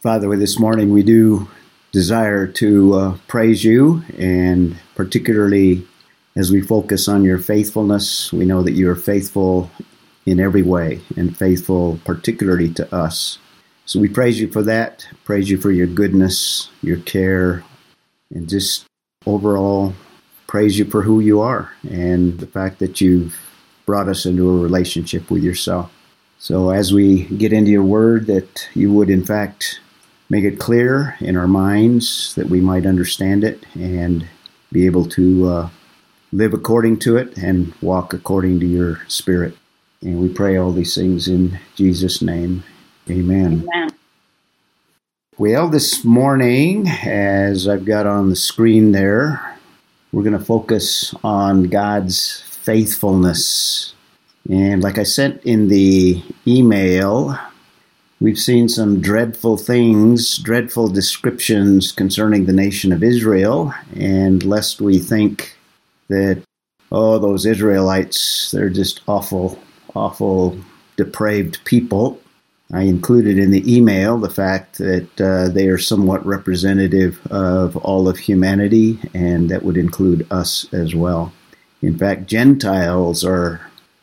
Father, this morning we do desire to uh, praise you, and particularly as we focus on your faithfulness, we know that you are faithful in every way and faithful particularly to us. So we praise you for that, praise you for your goodness, your care, and just overall praise you for who you are and the fact that you've brought us into a relationship with yourself. So as we get into your word, that you would in fact make it clear in our minds that we might understand it and be able to uh, live according to it and walk according to your spirit. And we pray all these things in Jesus' name. Amen. Amen. Well, this morning, as I've got on the screen there, we're going to focus on God's faithfulness. And like I sent in the email, we've seen some dreadful things, dreadful descriptions concerning the nation of Israel. And lest we think that, oh, those Israelites, they're just awful, awful, depraved people. I included in the email the fact that uh, they are somewhat representative of all of humanity, and that would include us as well. In fact, Gentiles are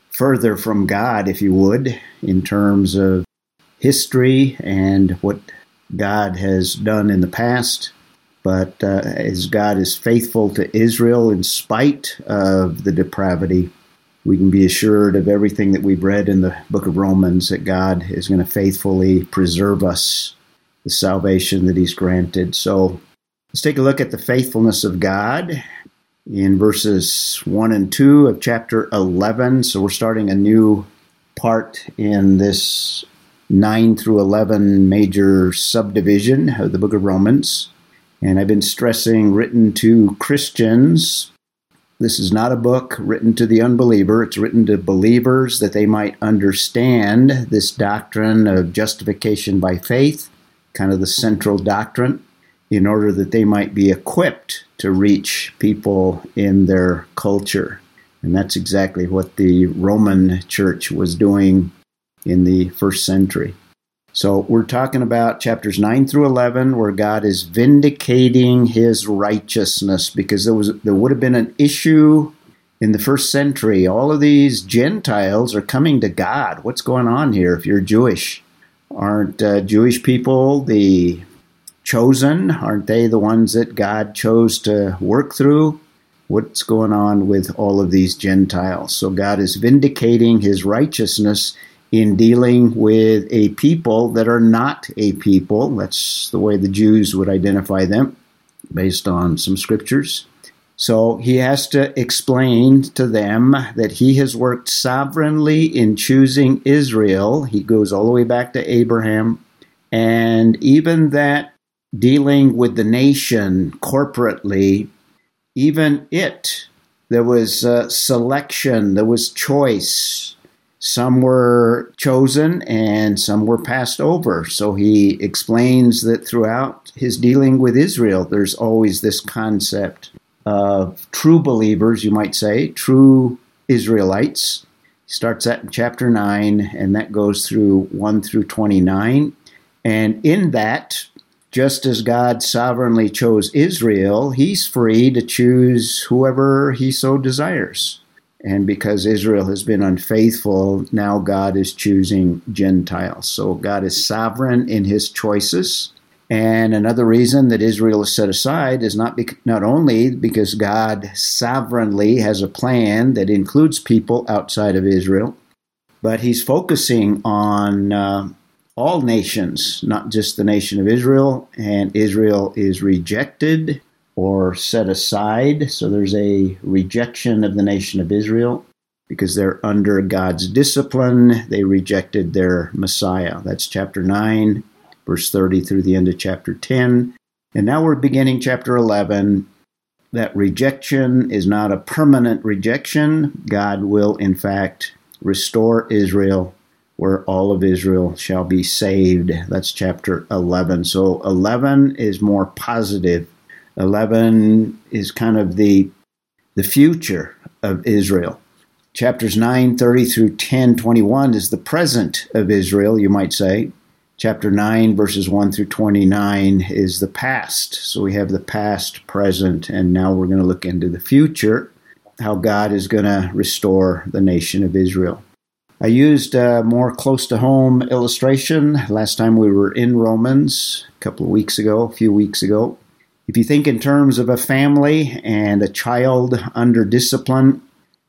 further from God, if you would, in terms of history and what God has done in the past. But uh, as God is faithful to Israel in spite of the depravity, we can be assured of everything that we've read in the book of Romans that God is going to faithfully preserve us, the salvation that He's granted. So let's take a look at the faithfulness of God in verses 1 and 2 of chapter 11. So we're starting a new part in this 9 through 11 major subdivision of the book of Romans. And I've been stressing written to Christians this is not a book written to the unbeliever. It's written to believers that they might understand this doctrine of justification by faith, kind of the central doctrine, in order that they might be equipped to reach people in their culture. And that's exactly what the Roman church was doing in the first century. So we're talking about chapters 9 through 11 where God is vindicating his righteousness because there was there would have been an issue in the first century. All of these Gentiles are coming to God. What's going on here if you're Jewish? Aren't uh, Jewish people the chosen? Aren't they the ones that God chose to work through? What's going on with all of these Gentiles? So God is vindicating his righteousness in dealing with a people that are not a people. That's the way the Jews would identify them based on some scriptures. So he has to explain to them that he has worked sovereignly in choosing Israel. He goes all the way back to Abraham. And even that dealing with the nation corporately, even it, there was uh, selection, there was choice, some were chosen and some were passed over. So he explains that throughout his dealing with Israel, there's always this concept of true believers, you might say, true Israelites. He starts in chapter 9, and that goes through 1 through 29. And in that, just as God sovereignly chose Israel, he's free to choose whoever he so desires. And because Israel has been unfaithful, now God is choosing Gentiles. So God is sovereign in his choices. And another reason that Israel is set aside is not not only because God sovereignly has a plan that includes people outside of Israel, but he's focusing on uh, all nations, not just the nation of Israel. And Israel is rejected or set aside. So there's a rejection of the nation of Israel because they're under God's discipline. They rejected their Messiah. That's chapter 9, verse 30 through the end of chapter 10. And now we're beginning chapter 11. That rejection is not a permanent rejection. God will, in fact, restore Israel where all of Israel shall be saved. That's chapter 11. So 11 is more positive 11 is kind of the, the future of Israel. Chapters 9, 30 through 10, 21 is the present of Israel, you might say. Chapter 9, verses 1 through 29, is the past. So we have the past, present, and now we're going to look into the future, how God is going to restore the nation of Israel. I used a more close to home illustration last time we were in Romans, a couple of weeks ago, a few weeks ago. If you think in terms of a family and a child under discipline,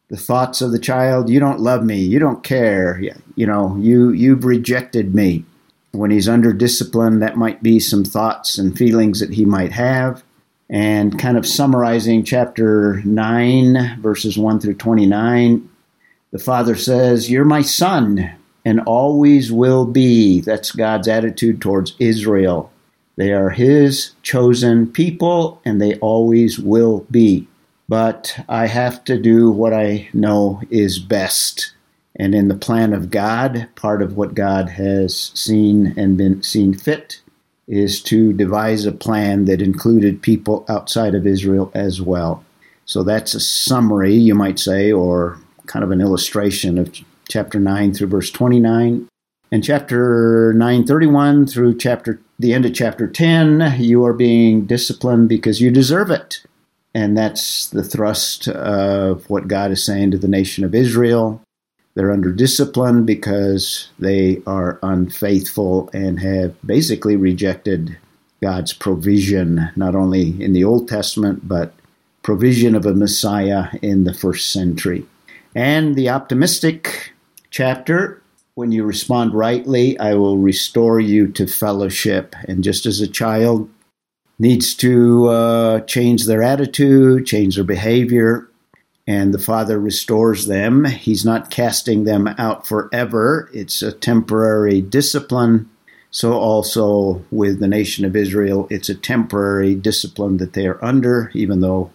the thoughts of the child, you don't love me, you don't care, you know, you you've rejected me. When he's under discipline, that might be some thoughts and feelings that he might have. And kind of summarizing chapter 9, verses 1 through 29, the father says, You're my son and always will be. That's God's attitude towards Israel. They are his chosen people and they always will be. But I have to do what I know is best. And in the plan of God, part of what God has seen and been seen fit is to devise a plan that included people outside of Israel as well. So that's a summary, you might say, or kind of an illustration of chapter 9 through verse 29. And chapter 931 through chapter the end of chapter 10, you are being disciplined because you deserve it. And that's the thrust of what God is saying to the nation of Israel. They're under discipline because they are unfaithful and have basically rejected God's provision, not only in the Old Testament, but provision of a Messiah in the first century. And the optimistic chapter when you respond rightly, I will restore you to fellowship. And just as a child needs to uh, change their attitude, change their behavior, and the Father restores them, He's not casting them out forever. It's a temporary discipline. So, also with the nation of Israel, it's a temporary discipline that they are under, even though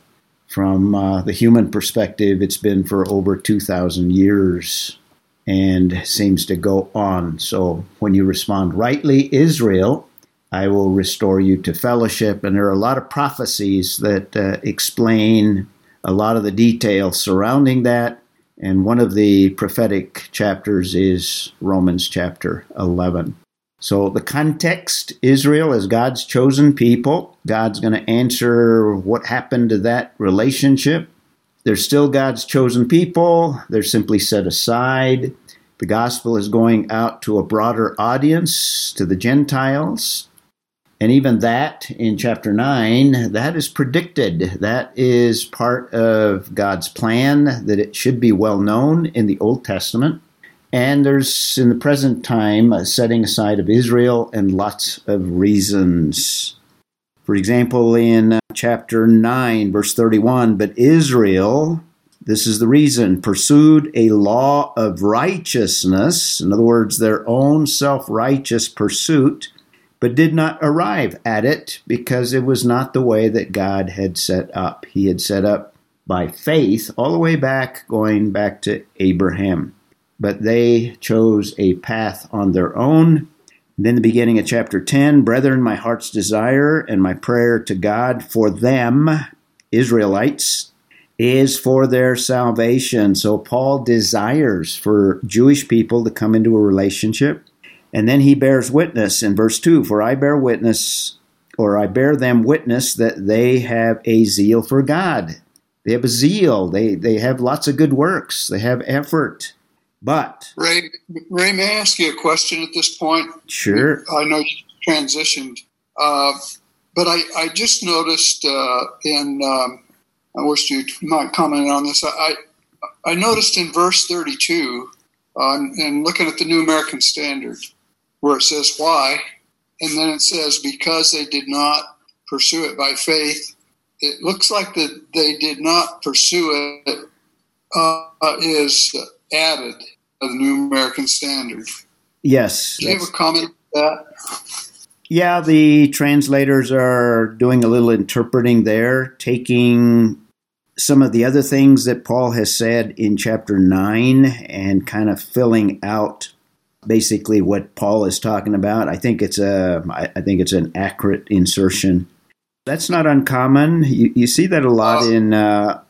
from uh, the human perspective, it's been for over 2,000 years and seems to go on. So when you respond rightly, Israel, I will restore you to fellowship. And there are a lot of prophecies that uh, explain a lot of the details surrounding that. And one of the prophetic chapters is Romans chapter 11. So the context Israel is God's chosen people. God's going to answer what happened to that relationship. They're still God's chosen people. They're simply set aside. The gospel is going out to a broader audience, to the Gentiles. And even that in chapter 9, that is predicted. That is part of God's plan, that it should be well known in the Old Testament. And there's, in the present time, a setting aside of Israel and lots of reasons. For example, in uh, chapter 9, verse 31, but Israel, this is the reason, pursued a law of righteousness, in other words, their own self righteous pursuit, but did not arrive at it because it was not the way that God had set up. He had set up by faith all the way back, going back to Abraham but they chose a path on their own. Then the beginning of chapter 10 Brethren, my heart's desire and my prayer to God for them, Israelites, is for their salvation. So Paul desires for Jewish people to come into a relationship. And then he bears witness in verse 2 For I bear witness, or I bear them witness that they have a zeal for God. They have a zeal. They, they have lots of good works. They have effort. But Ray, Ray, may I ask you a question at this point? Sure. I know you transitioned, uh, but I, I, just noticed uh, in. Um, I wish you might comment on this. I I noticed in verse thirty-two, uh, and looking at the New American Standard, where it says why, and then it says because they did not pursue it by faith. It looks like that they did not pursue it uh, is added of the New American Standard. Yes. Do you have a comment on that? Yeah, the translators are doing a little interpreting there, taking some of the other things that Paul has said in chapter 9 and kind of filling out basically what Paul is talking about. I think it's a I think it's an accurate insertion. That's not uncommon. You, you see that a lot uh, in. Uh,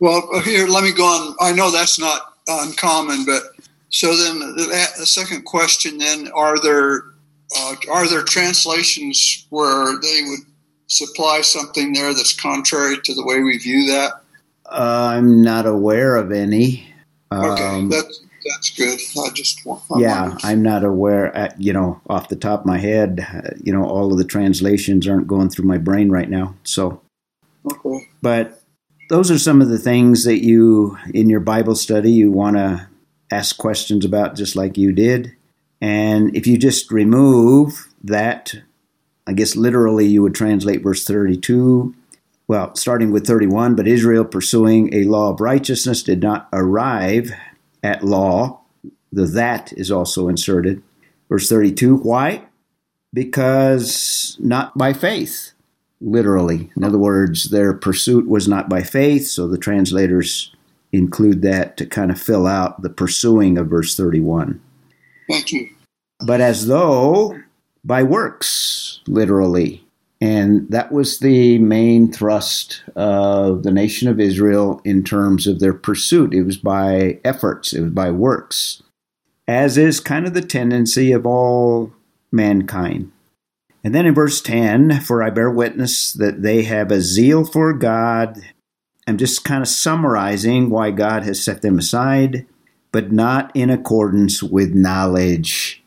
well, here, let me go on. I know that's not uncommon, but so then the, the second question then are there uh, are there translations where they would supply something there that's contrary to the way we view that? Uh, I'm not aware of any. Okay, Um, that's that's good. I just want. yeah, I'm not aware. uh you know, off the top of my head, uh, you know, all of the translations aren't going through my brain right now. So, Okay. but those are some of the things that you, in your Bible study, you want to ask questions about, just like you did. And if you just remove that, I guess literally you would translate verse 32. Well, starting with 31, but Israel pursuing a law of righteousness did not arrive at law. The that is also inserted. Verse 32, why? Because not by faith literally. In other words, their pursuit was not by faith, so the translators include that to kind of fill out the pursuing of verse 31. Thank you. But as though by works, literally. And that was the main thrust of the nation of Israel in terms of their pursuit. It was by efforts, it was by works, as is kind of the tendency of all mankind. And then in verse 10, for I bear witness that they have a zeal for God. I'm just kind of summarizing why God has set them aside, but not in accordance with knowledge.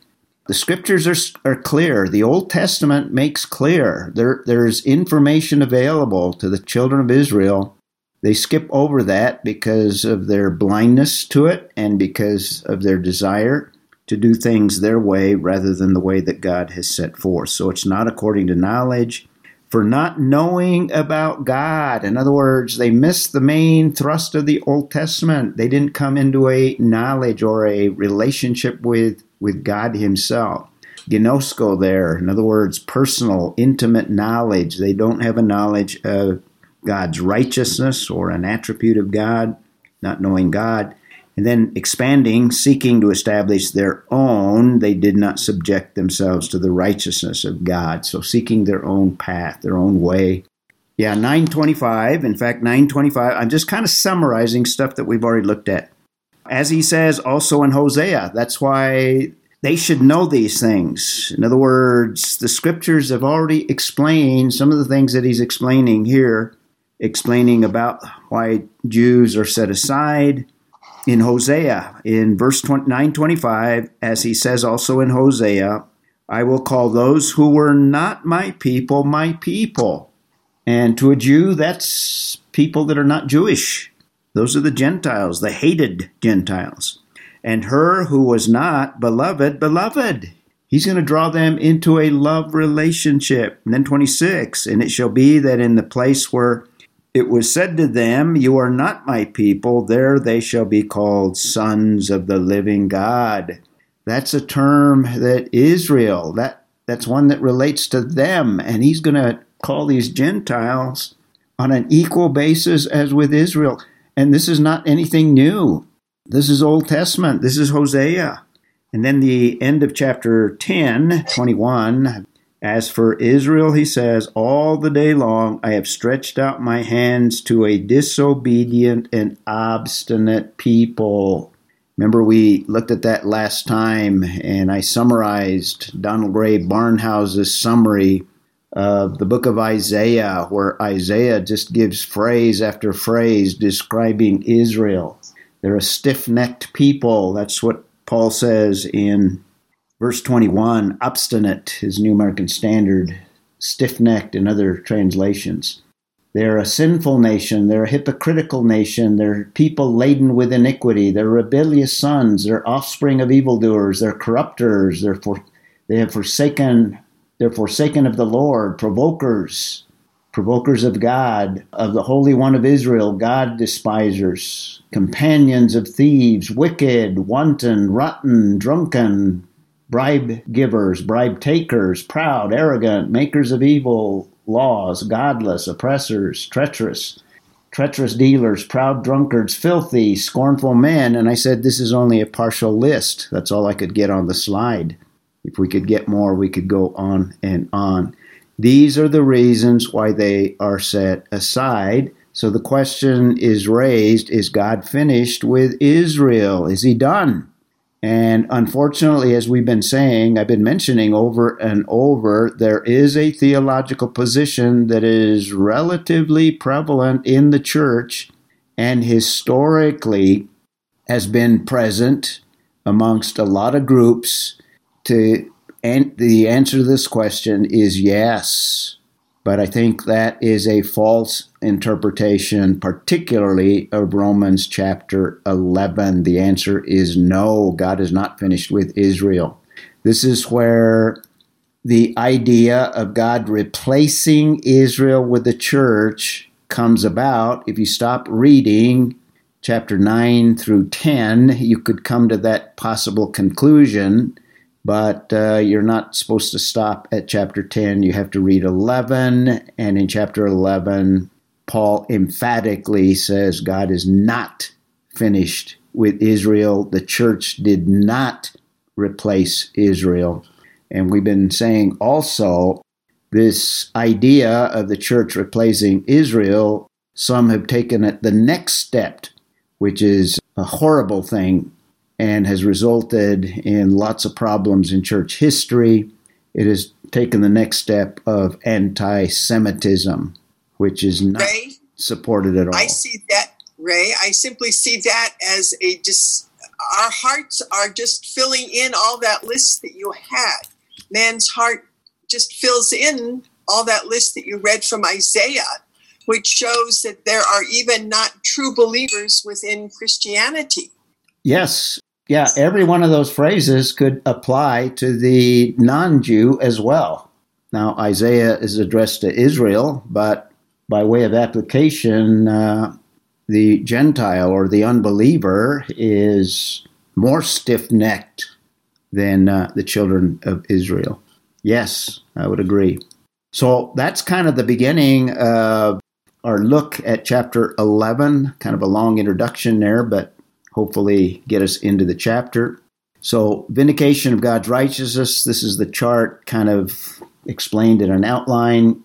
The scriptures are, are clear. The Old Testament makes clear. There, there's information available to the children of Israel. They skip over that because of their blindness to it and because of their desire to do things their way rather than the way that God has set forth. So it's not according to knowledge. For not knowing about God. In other words, they missed the main thrust of the Old Testament. They didn't come into a knowledge or a relationship with, with God Himself. Gnosko there. In other words, personal, intimate knowledge. They don't have a knowledge of God's righteousness or an attribute of God, not knowing God. And then expanding, seeking to establish their own, they did not subject themselves to the righteousness of God. So seeking their own path, their own way. Yeah, 925. In fact, 925, I'm just kind of summarizing stuff that we've already looked at. As he says also in Hosea, that's why they should know these things. In other words, the scriptures have already explained some of the things that he's explaining here, explaining about why Jews are set aside in Hosea, in verse 925, as he says also in Hosea, I will call those who were not my people my people. And to a Jew, that's people that are not Jewish. Those are the Gentiles, the hated Gentiles. And her who was not beloved, beloved. He's going to draw them into a love relationship. And then 26, and it shall be that in the place where it was said to them, You are not my people. There they shall be called sons of the living God. That's a term that Israel, that, that's one that relates to them. And he's going to call these Gentiles on an equal basis as with Israel. And this is not anything new. This is Old Testament. This is Hosea. And then the end of chapter 10, 21, as for Israel, he says, all the day long I have stretched out my hands to a disobedient and obstinate people. Remember, we looked at that last time, and I summarized Donald Grey Barnhouse's summary of the book of Isaiah, where Isaiah just gives phrase after phrase describing Israel. They're a stiff necked people. That's what Paul says in Verse 21, obstinate is New American Standard, stiff necked in other translations. They're a sinful nation. They're a hypocritical nation. They're people laden with iniquity. They're rebellious sons. They're offspring of evildoers. They're corrupters. They're for, they have forsaken. They're forsaken of the Lord. Provokers, provokers of God, of the Holy One of Israel. God despisers, companions of thieves, wicked, wanton, rotten, drunken, bribe givers, bribe takers, proud, arrogant, makers of evil laws, godless, oppressors, treacherous, treacherous dealers, proud drunkards, filthy, scornful men. And I said, this is only a partial list. That's all I could get on the slide. If we could get more, we could go on and on. These are the reasons why they are set aside. So the question is raised is God finished with Israel? Is he done? And unfortunately, as we've been saying, I've been mentioning over and over, there is a theological position that is relatively prevalent in the church and historically has been present amongst a lot of groups to and the answer to this question is yes but i think that is a false interpretation particularly of romans chapter 11 the answer is no. God is not finished with israel. This is where the idea of god replacing israel with the church comes about. If you stop reading chapter 9 through 10, you could come to that possible conclusion, but uh, you're not supposed to stop at chapter 10. You have to read 11, and in chapter 11, Paul emphatically says God is not finished with Israel. The church did not replace Israel. And we've been saying also this idea of the church replacing Israel, some have taken it the next step which is a horrible thing and has resulted in lots of problems in church history. It has taken the next step of anti Semitism, which is not Ray, supported at all. I see that, Ray. I simply see that as a just, our hearts are just filling in all that list that you had. Man's heart just fills in all that list that you read from Isaiah which shows that there are even not true believers within Christianity. Yes. Yeah, every one of those phrases could apply to the non Jew as well. Now, Isaiah is addressed to Israel, but by way of application, uh, the Gentile or the unbeliever is more stiff necked than uh, the children of Israel. Yes, I would agree. So that's kind of the beginning of our look at chapter 11, kind of a long introduction there, but hopefully get us into the chapter. So, vindication of God's righteousness. This is the chart kind of explained in an outline.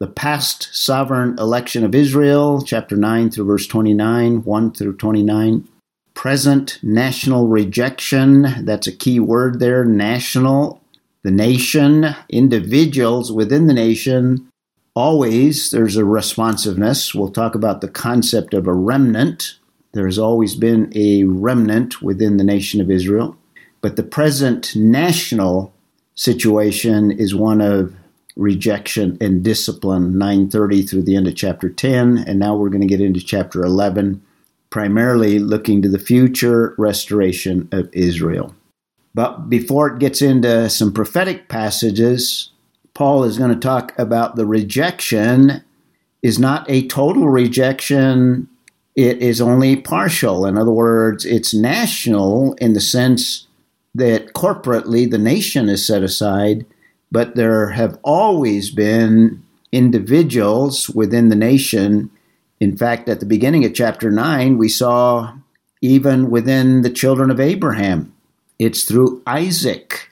The past sovereign election of Israel, chapter 9 through verse 29, 1 through 29. Present national rejection. That's a key word there, national. The nation, individuals within the nation always there's a responsiveness. We'll talk about the concept of a remnant. There's always been a remnant within the nation of Israel. But the present national situation is one of rejection and discipline 930 through the end of chapter 10 and now we're going to get into chapter 11 primarily looking to the future restoration of Israel but before it gets into some prophetic passages Paul is going to talk about the rejection is not a total rejection, it is only partial. In other words, it's national in the sense that corporately the nation is set aside, but there have always been individuals within the nation. In fact, at the beginning of chapter 9, we saw even within the children of Abraham, it's through Isaac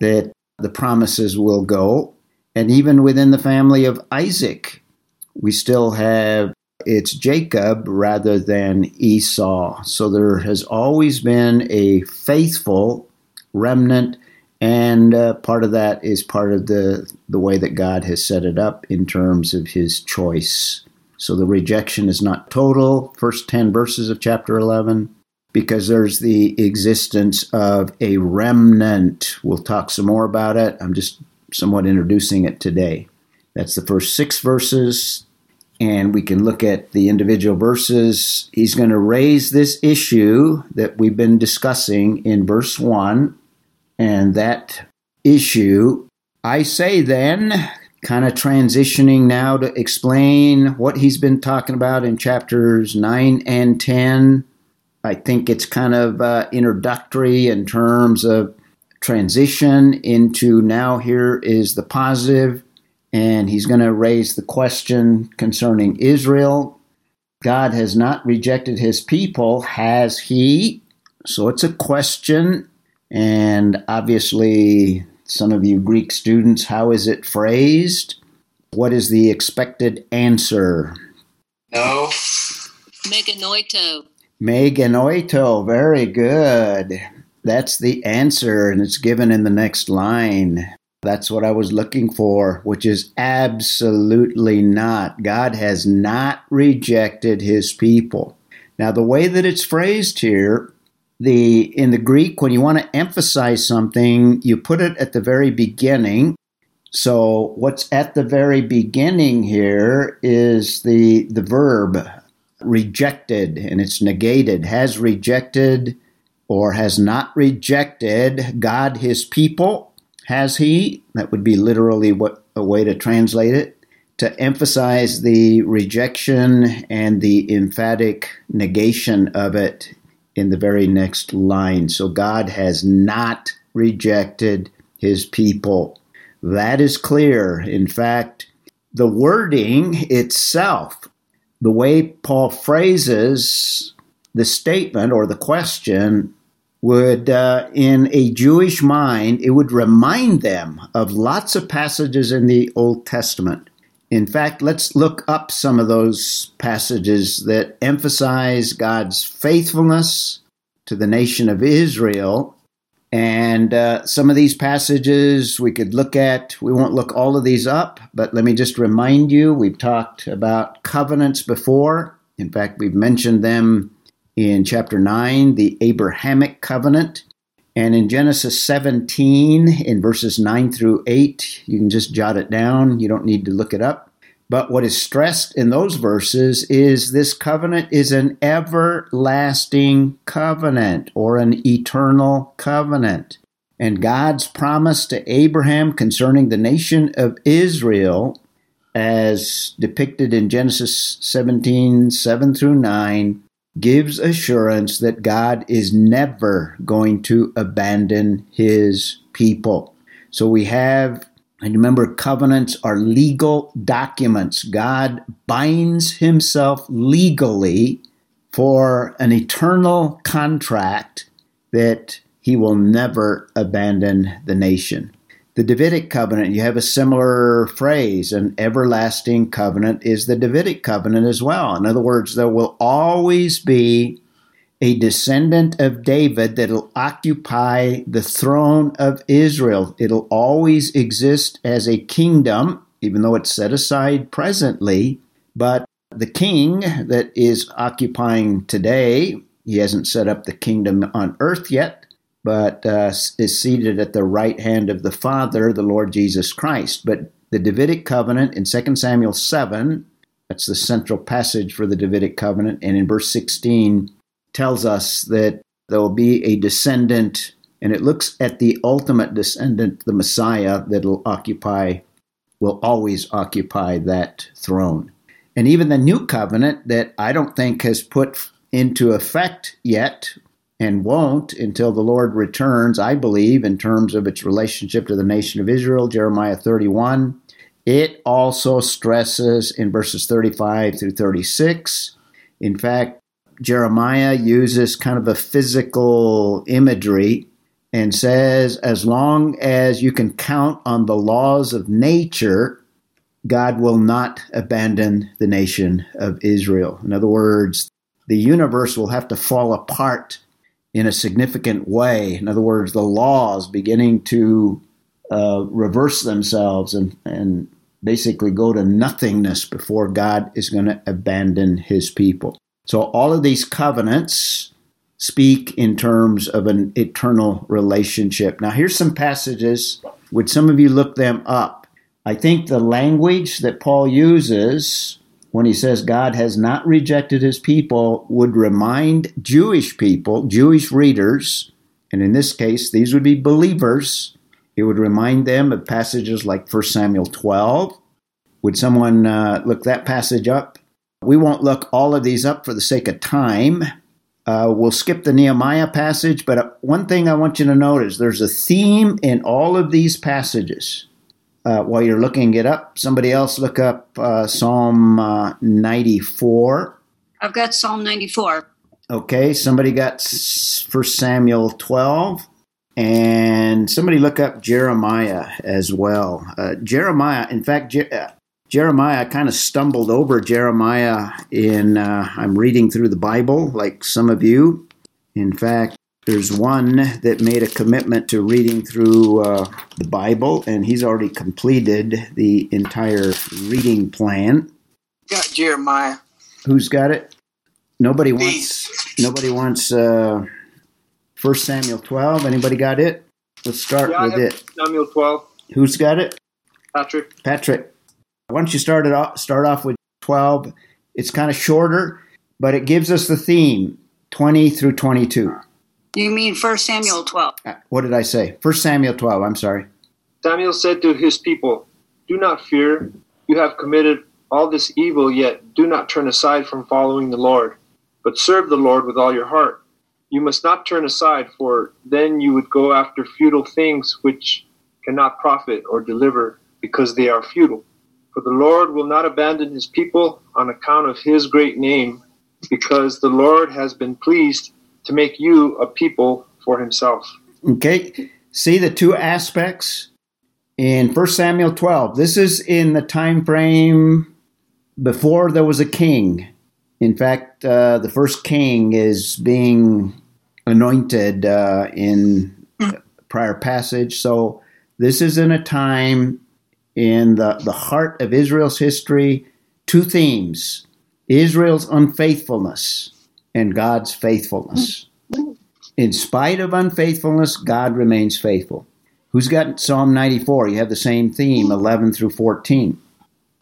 that the promises will go. And even within the family of Isaac, we still have it's Jacob rather than Esau. So there has always been a faithful remnant, and uh, part of that is part of the, the way that God has set it up in terms of his choice. So the rejection is not total, first 10 verses of chapter 11, because there's the existence of a remnant. We'll talk some more about it. I'm just somewhat introducing it today. That's the first six verses, and we can look at the individual verses. He's going to raise this issue that we've been discussing in verse 1, and that issue, I say then, kind of transitioning now to explain what he's been talking about in chapters 9 and 10 I think it's kind of uh, introductory in terms of transition into now here is the positive, and he's going to raise the question concerning Israel. God has not rejected his people, has he? So it's a question, and obviously, some of you Greek students, how is it phrased? What is the expected answer? No. Meganoito. Meganoito. very good. That's the answer, and it's given in the next line. That's what I was looking for, which is absolutely not. God has not rejected his people. Now, the way that it's phrased here, the in the Greek, when you want to emphasize something, you put it at the very beginning. So, what's at the very beginning here is the the verb rejected, and it's negated. Has rejected or has not rejected God his people has he? That would be literally what a way to translate it. To emphasize the rejection and the emphatic negation of it in the very next line. So God has not rejected his people. That is clear. In fact, the wording itself, the way Paul phrases the statement or the question, would, uh, in a Jewish mind, it would remind them of lots of passages in the Old Testament. In fact, let's look up some of those passages that emphasize God's faithfulness to the nation of Israel. And uh, some of these passages we could look at. We won't look all of these up, but let me just remind you we've talked about covenants before. In fact, we've mentioned them in chapter 9, the Abrahamic covenant. And in Genesis 17, in verses 9 through 8, you can just jot it down. You don't need to look it up. But what is stressed in those verses is this covenant is an everlasting covenant or an eternal covenant. And God's promise to Abraham concerning the nation of Israel, as depicted in Genesis 17 7 through 9, gives assurance that God is never going to abandon his people. So we have, and remember, covenants are legal documents. God binds himself legally for an eternal contract that he will never abandon the nation. The Davidic covenant, you have a similar phrase. An everlasting covenant is the Davidic covenant as well. In other words, there will always be a descendant of David that'll occupy the throne of Israel. It'll always exist as a kingdom, even though it's set aside presently. But the king that is occupying today, he hasn't set up the kingdom on earth yet but uh, is seated at the right hand of the Father, the Lord Jesus Christ. But the Davidic covenant in 2 Samuel 7, that's the central passage for the Davidic covenant, and in verse 16 tells us that there will be a descendant, and it looks at the ultimate descendant, the Messiah, that'll occupy, will always occupy that throne. And even the new covenant that I don't think has put into effect yet and won't until the Lord returns, I believe, in terms of its relationship to the nation of Israel, Jeremiah 31. It also stresses in verses 35 through 36. In fact, Jeremiah uses kind of a physical imagery and says, as long as you can count on the laws of nature, God will not abandon the nation of Israel. In other words, the universe will have to fall apart in a significant way. In other words, the laws beginning to uh, reverse themselves and, and basically go to nothingness before God is going to abandon his people. So, all of these covenants speak in terms of an eternal relationship. Now, here's some passages. Would some of you look them up? I think the language that Paul uses when he says God has not rejected his people would remind Jewish people, Jewish readers, and in this case, these would be believers. It would remind them of passages like 1 Samuel 12. Would someone uh, look that passage up? We won't look all of these up for the sake of time. Uh, we'll skip the Nehemiah passage, but uh, one thing I want you to notice there's a theme in all of these passages uh, while you're looking it up, somebody else look up uh, Psalm uh, 94. I've got Psalm 94. Okay, somebody got First Samuel 12. And somebody look up Jeremiah as well. Uh, Jeremiah, in fact, Je- uh, Jeremiah kind of stumbled over Jeremiah in, uh, I'm reading through the Bible like some of you. In fact, there's one that made a commitment to reading through uh, the Bible, and he's already completed the entire reading plan. Got Jeremiah. Who's got it? Nobody wants. Nobody wants. Uh, First Samuel 12. Anybody got it? Let's start Yeah, I with have it. Samuel 12. Who's got it? Patrick. Patrick. Why don't you start it off? Start off with 12. It's kind of shorter, but it gives us the theme 20 through 22. You mean 1 Samuel 12. Uh, What did I say? First Samuel 12. I'm sorry. Samuel said to his people, Do not fear. You have committed all this evil, yet do not turn aside from following the Lord, but serve the Lord with all your heart. You must not turn aside, for then you would go after futile things which cannot profit or deliver, because they are futile. For the Lord will not abandon his people on account of his great name, because the Lord has been pleased to make you a people for himself. Okay. See the two aspects in 1 Samuel 12. This is in the time frame before there was a king. In fact, uh, the first king is being anointed uh, in prior passage. So this is in a time in the, the heart of Israel's history. Two themes Israel's unfaithfulness and God's faithfulness. In spite of unfaithfulness, God remains faithful. Who's got Psalm 94? You have the same theme, 11 through 14.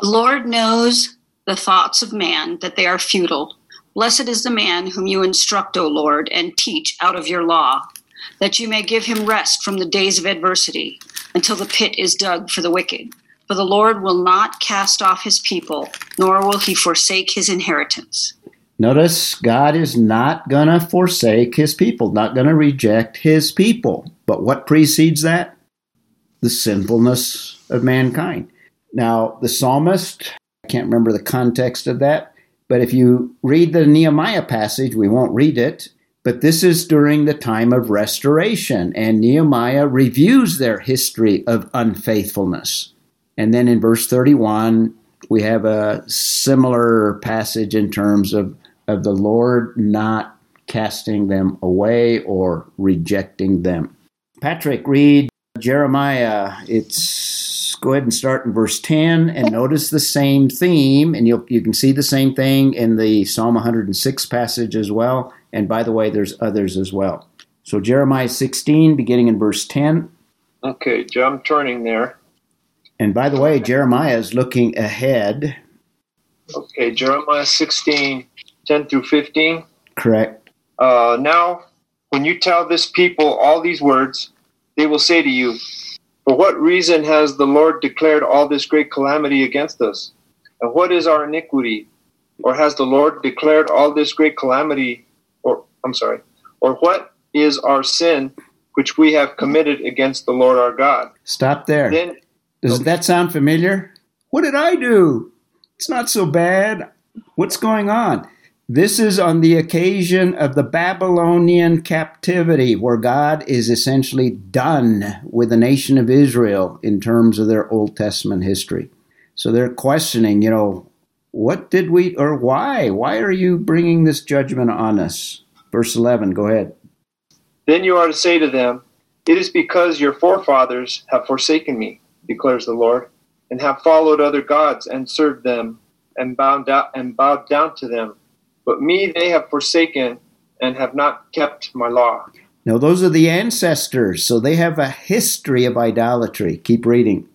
Lord knows the thoughts of man, that they are futile. Blessed is the man whom you instruct, O Lord, and teach out of your law, that you may give him rest from the days of adversity, until the pit is dug for the wicked. For the Lord will not cast off his people, nor will he forsake his inheritance. Notice God is not going to forsake his people, not going to reject his people. But what precedes that? The sinfulness of mankind. Now, the psalmist, I can't remember the context of that, but if you read the Nehemiah passage, we won't read it, but this is during the time of restoration, and Nehemiah reviews their history of unfaithfulness. And then in verse 31, we have a similar passage in terms of, of the Lord not casting them away or rejecting them. Patrick, read Jeremiah. It's go ahead and start in verse 10 and notice the same theme, and you'll, you can see the same thing in the Psalm 106 passage as well. And by the way, there's others as well. So Jeremiah 16, beginning in verse 10. Okay, I'm turning there. And by the way, Jeremiah is looking ahead, Okay, Jeremiah 16, 10 through 15. correct? Uh, now, when you tell this people all these words, they will say to you, For what reason has the Lord declared all this great calamity against us? And what is our iniquity? Or has the Lord declared all this great calamity? Or, I'm sorry, or what is our sin which we have committed against the Lord our God? Stop there. Then, Doesn't that sound familiar? What did I do? It's not so bad. What's going on? This is on the occasion of the Babylonian captivity, where God is essentially done with the nation of Israel in terms of their Old Testament history. So they're questioning, you know, what did we, or why? Why are you bringing this judgment on us? Verse 11, go ahead. Then you are to say to them, It is because your forefathers have forsaken me, declares the Lord, and have followed other gods and served them and bowed down, and bowed down to them. But me they have forsaken and have not kept my law. Now, those are the ancestors, so they have a history of idolatry. Keep reading.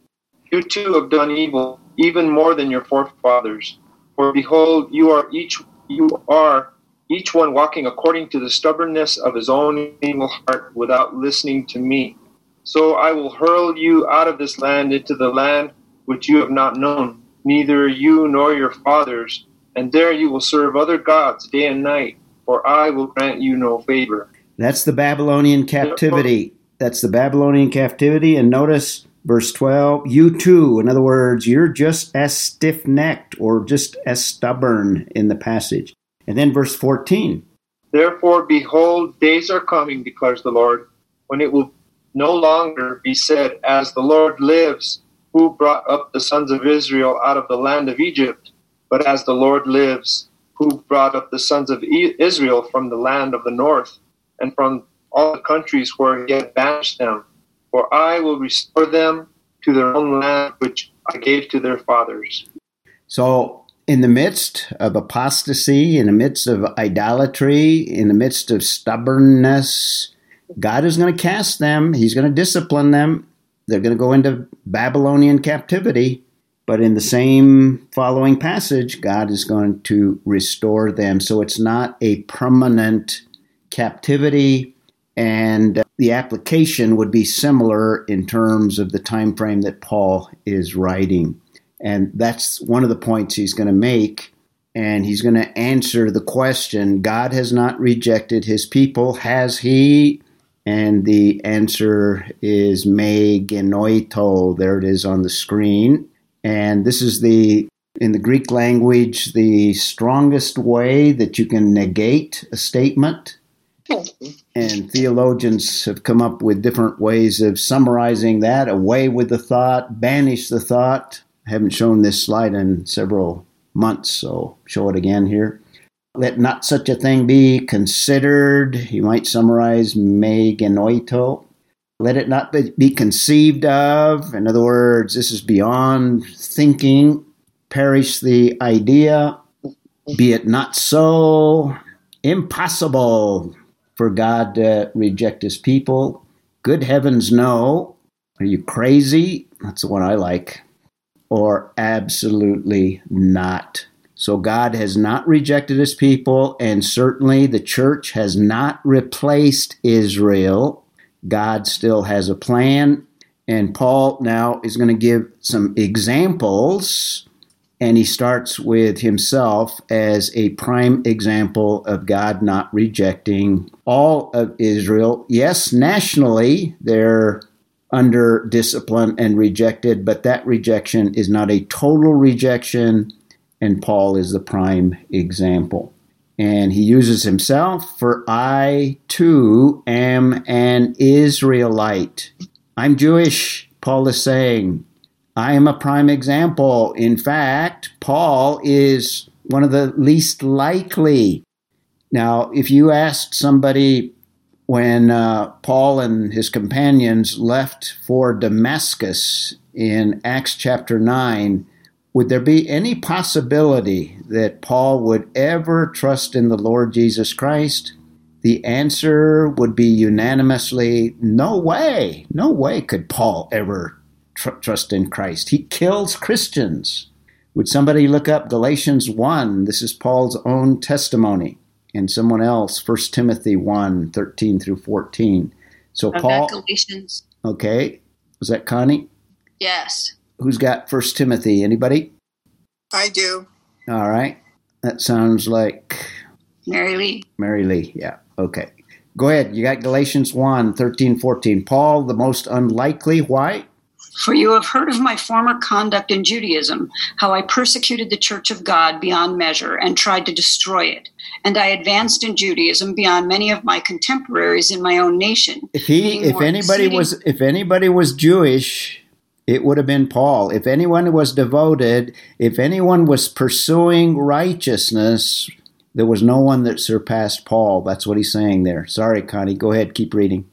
You too have done evil, even more than your forefathers. For behold, you are each you are each one walking according to the stubbornness of his own evil heart without listening to me. So I will hurl you out of this land into the land which you have not known, neither you nor your fathers, and there you will serve other gods day and night, for I will grant you no favor. That's the Babylonian captivity. That's the Babylonian captivity. And notice verse 12, you too. In other words, you're just as stiff necked or just as stubborn in the passage. And then verse 14, Therefore, behold, days are coming, declares the Lord, when it will no longer be said, As the Lord lives, who brought up the sons of Israel out of the land of Egypt, but as the Lord lives, who brought up the sons of Israel from the land of the north, and from all the countries where he had banished them, for I will restore them to their own land which I gave to their fathers. So, in the midst of apostasy, in the midst of idolatry, in the midst of stubbornness, God is going to cast them. He's going to discipline them. They're going to go into Babylonian captivity. But in the same following passage, God is going to restore them. So it's not a permanent captivity, and the application would be similar in terms of the time frame that Paul is writing. And that's one of the points he's going to make. And he's going to answer the question God has not rejected his people, has he? And the answer is me genoito. There it is on the screen. And this is the, in the Greek language, the strongest way that you can negate a statement. And theologians have come up with different ways of summarizing that away with the thought, banish the thought. I haven't shown this slide in several months, so show it again here. Let not such a thing be considered. You might summarize me genoito. Let it not be conceived of. In other words, this is beyond thinking. Perish the idea. Be it not so. Impossible for God to reject his people. Good heavens, no. Are you crazy? That's the one I like. Or absolutely not. So God has not rejected his people, and certainly the church has not replaced Israel. God still has a plan. And Paul now is going to give some examples, and he starts with himself as a prime example of God not rejecting all of Israel. Yes, nationally, they're under discipline and rejected, but that rejection is not a total rejection, and Paul is the prime example. And he uses himself for I too am an Israelite. I'm Jewish, Paul is saying. I am a prime example. In fact, Paul is one of the least likely. Now, if you asked somebody when uh, Paul and his companions left for Damascus in Acts chapter 9, would there be any possibility that Paul would ever trust in the Lord Jesus Christ? The answer would be unanimously no way. No way could Paul ever tr- trust in Christ. He kills Christians. Would somebody look up Galatians 1? This is Paul's own testimony. And someone else, 1 Timothy 1 13 through 14. So, I've Paul. Galatians. Okay. Was that Connie? Yes. Who's got First Timothy? Anybody? I do. All right. That sounds like Mary Lee. Mary Lee. Yeah. Okay. Go ahead. You got Galatians 1 13, 14. Paul, the most unlikely. Why? For you have heard of my former conduct in Judaism, how I persecuted the church of God beyond measure and tried to destroy it. And I advanced in Judaism beyond many of my contemporaries in my own nation. If he, if anybody exceeding- was, if anybody was Jewish, it would have been Paul. If anyone was devoted, if anyone was pursuing righteousness, there was no one that surpassed Paul. That's what he's saying there. Sorry, Connie. Go ahead. Keep reading.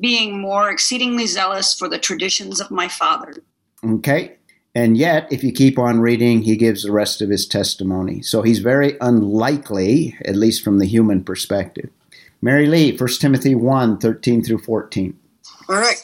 being more exceedingly zealous for the traditions of my father. Okay. And yet, if you keep on reading, he gives the rest of his testimony. So he's very unlikely, at least from the human perspective. Mary Lee, 1 Timothy 1 13 through 14. All right.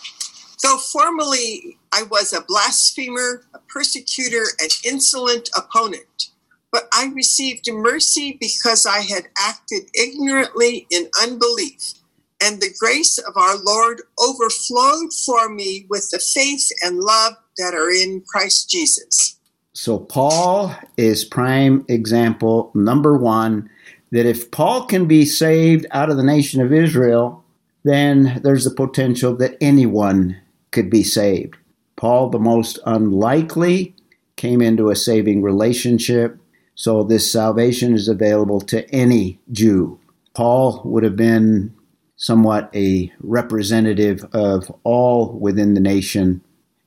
Though formerly I was a blasphemer, a persecutor, an insolent opponent, but I received mercy because I had acted ignorantly in unbelief. And the grace of our Lord overflowed for me with the faith and love that are in Christ Jesus. So Paul is prime example number one that if Paul can be saved out of the nation of Israel, then there's the potential that anyone could be saved. Paul, the most unlikely, came into a saving relationship, so this salvation is available to any Jew. Paul would have been somewhat a representative of all within the nation,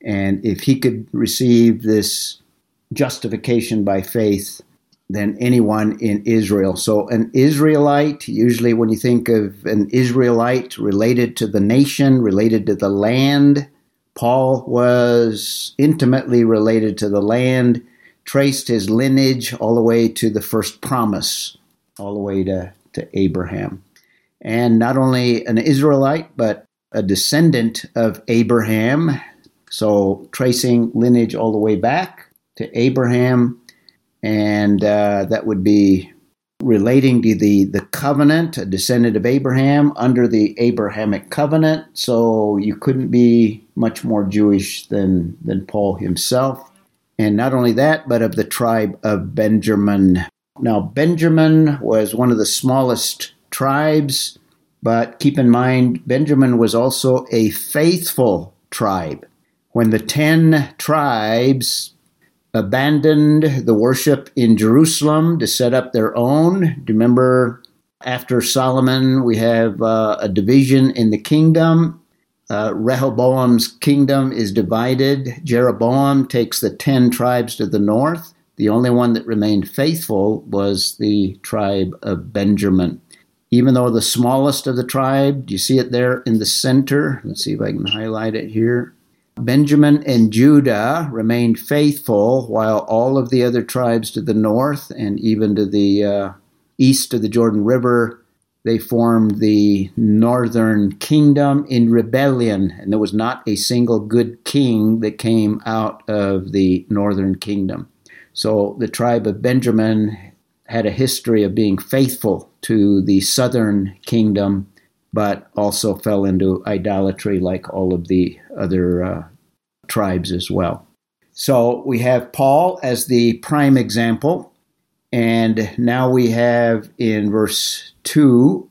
and if he could receive this justification by faith, than anyone in Israel. So, an Israelite, usually when you think of an Israelite related to the nation, related to the land, Paul was intimately related to the land, traced his lineage all the way to the first promise, all the way to, to Abraham. And not only an Israelite, but a descendant of Abraham. So, tracing lineage all the way back to Abraham, and uh, that would be relating to the, the covenant, a descendant of Abraham under the Abrahamic covenant. So you couldn't be much more Jewish than, than Paul himself. And not only that, but of the tribe of Benjamin. Now, Benjamin was one of the smallest tribes, but keep in mind, Benjamin was also a faithful tribe. When the ten tribes abandoned the worship in Jerusalem to set up their own. Do you remember after Solomon, we have uh, a division in the kingdom? Uh, Rehoboam's kingdom is divided. Jeroboam takes the ten tribes to the north. The only one that remained faithful was the tribe of Benjamin. Even though the smallest of the tribe, do you see it there in the center? Let's see if I can highlight it here. Benjamin and Judah remained faithful while all of the other tribes to the north and even to the uh, east of the Jordan River they formed the northern kingdom in rebellion, and there was not a single good king that came out of the northern kingdom. So the tribe of Benjamin had a history of being faithful to the southern kingdom but also fell into idolatry like all of the other uh, tribes as well. So we have Paul as the prime example. And now we have in verse 2,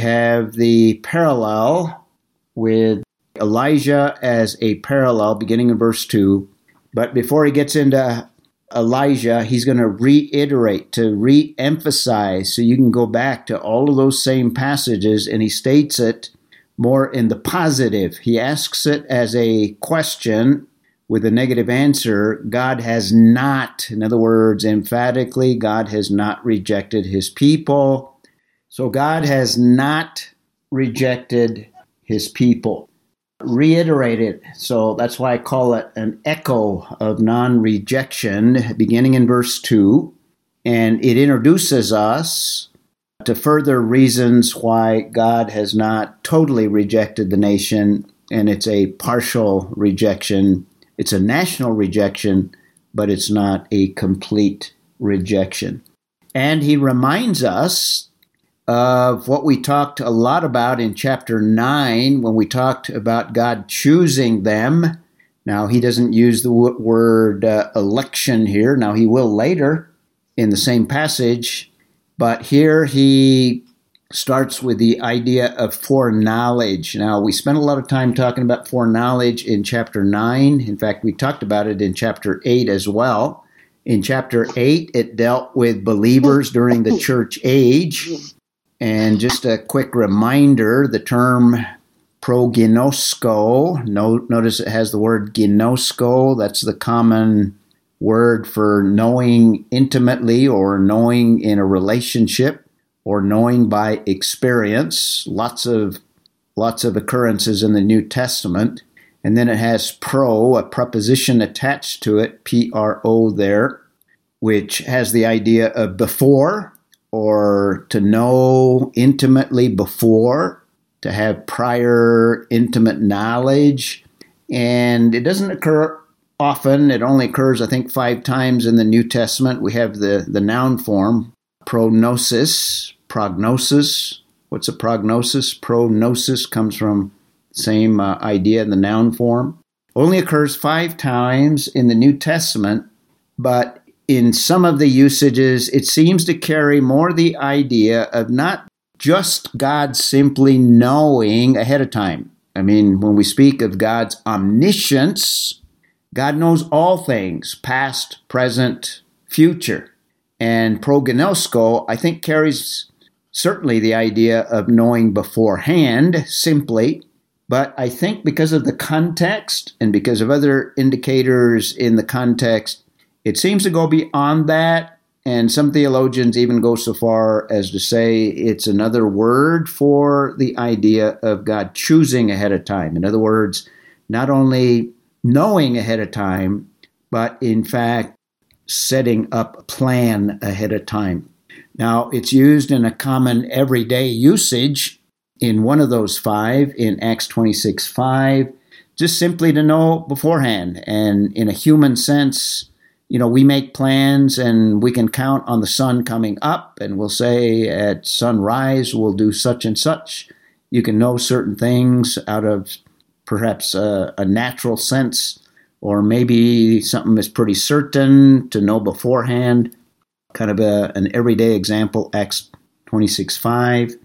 have the parallel with Elijah as a parallel beginning in verse 2. But before he gets into Elijah, he's going to reiterate, to re emphasize. So you can go back to all of those same passages, and he states it more in the positive. He asks it as a question with a negative answer. God has not, in other words, emphatically, God has not rejected his people. So God has not rejected his people reiterate it. So that's why I call it an echo of non rejection, beginning in verse 2. And it introduces us to further reasons why God has not totally rejected the nation, and it's a partial rejection. It's a national rejection, but it's not a complete rejection. And he reminds us of what we talked a lot about in chapter 9 when we talked about God choosing them. Now, he doesn't use the word uh, election here. Now, he will later in the same passage, but here he starts with the idea of foreknowledge. Now, we spent a lot of time talking about foreknowledge in chapter 9. In fact, we talked about it in chapter 8 as well. In chapter 8, it dealt with believers during the church age. And just a quick reminder the term proginosko, notice it has the word ginosko, that's the common word for knowing intimately or knowing in a relationship or knowing by experience. Lots of lots of occurrences in the New Testament. And then it has pro, a preposition attached to it, P R O there, which has the idea of before or to know intimately before, to have prior intimate knowledge. And it doesn't occur often. It only occurs, I think, five times in the New Testament. We have the, the noun form, prognosis, prognosis. What's a prognosis? Prognosis comes from same uh, idea in the noun form. Only occurs five times in the New Testament, but in some of the usages, it seems to carry more the idea of not just God simply knowing ahead of time. I mean, when we speak of God's omniscience, God knows all things, past, present, future. And prognosko, I think, carries certainly the idea of knowing beforehand, simply. But I think because of the context and because of other indicators in the context, it seems to go beyond that And some theologians even go so far as to say it's another word for the idea of God choosing ahead of time. In other words, not only knowing ahead of time, but in fact, setting up a plan ahead of time. Now, it's used in a common everyday usage in one of those five, in Acts 26 5, just simply to know beforehand. And in a human sense, you know, we make plans and we can count on the sun coming up, and we'll say at sunrise we'll do such and such. You can know certain things out of perhaps a, a natural sense, or maybe something is pretty certain to know beforehand. Kind of a, an everyday example, Acts 26 5.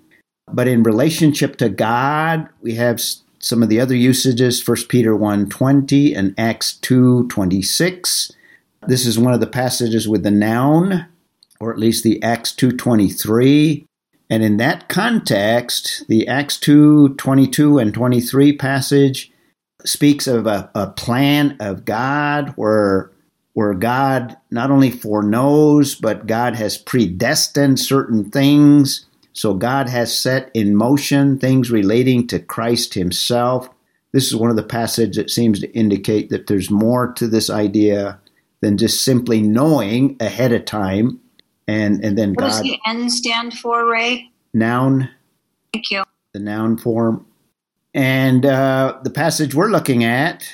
But in relationship to God, we have some of the other usages, 1 Peter 1 20 and Acts 2 26 this is one of the passages with the noun, or at least the Acts 2.23. And in that context, the Acts 2.22 and 23 passage speaks of a, a plan of God where, where God not only foreknows, but God has predestined certain things. So God has set in motion things relating to Christ himself. This is one of the passages that seems to indicate that there's more to this idea than just simply knowing ahead of time and and then what God. does the N stand for, Ray? Noun. Thank you. The noun form. And uh, the passage we're looking at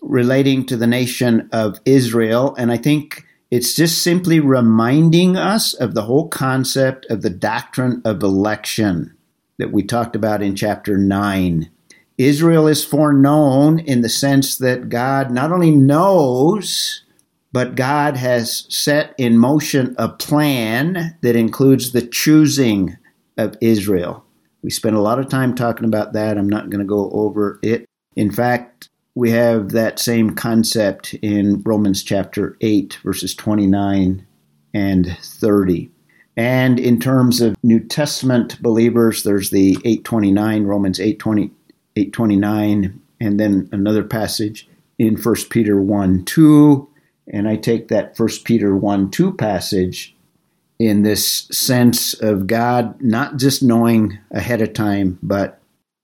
relating to the nation of Israel, and I think it's just simply reminding us of the whole concept of the doctrine of election that we talked about in chapter 9. Israel is foreknown in the sense that God not only knows but God has set in motion a plan that includes the choosing of Israel. We spent a lot of time talking about that. I'm not going to go over it. In fact, we have that same concept in Romans chapter 8, verses 29 and 30. And in terms of New Testament believers, there's the 829, Romans 820, 829, and then another passage in 1 Peter 1 2 and I take that First Peter 1 2 passage in this sense of God not just knowing ahead of time, but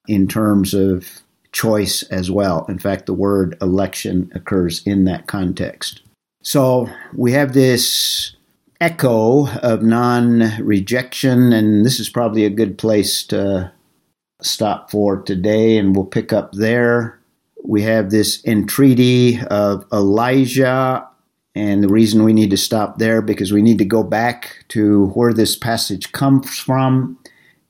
in terms of choice as well. In fact, the word election occurs in that context. So we have this echo of non rejection, and this is probably a good place to stop for today, and we'll pick up there. We have this entreaty of Elijah and the reason we need to stop there because we need to go back to where this passage comes from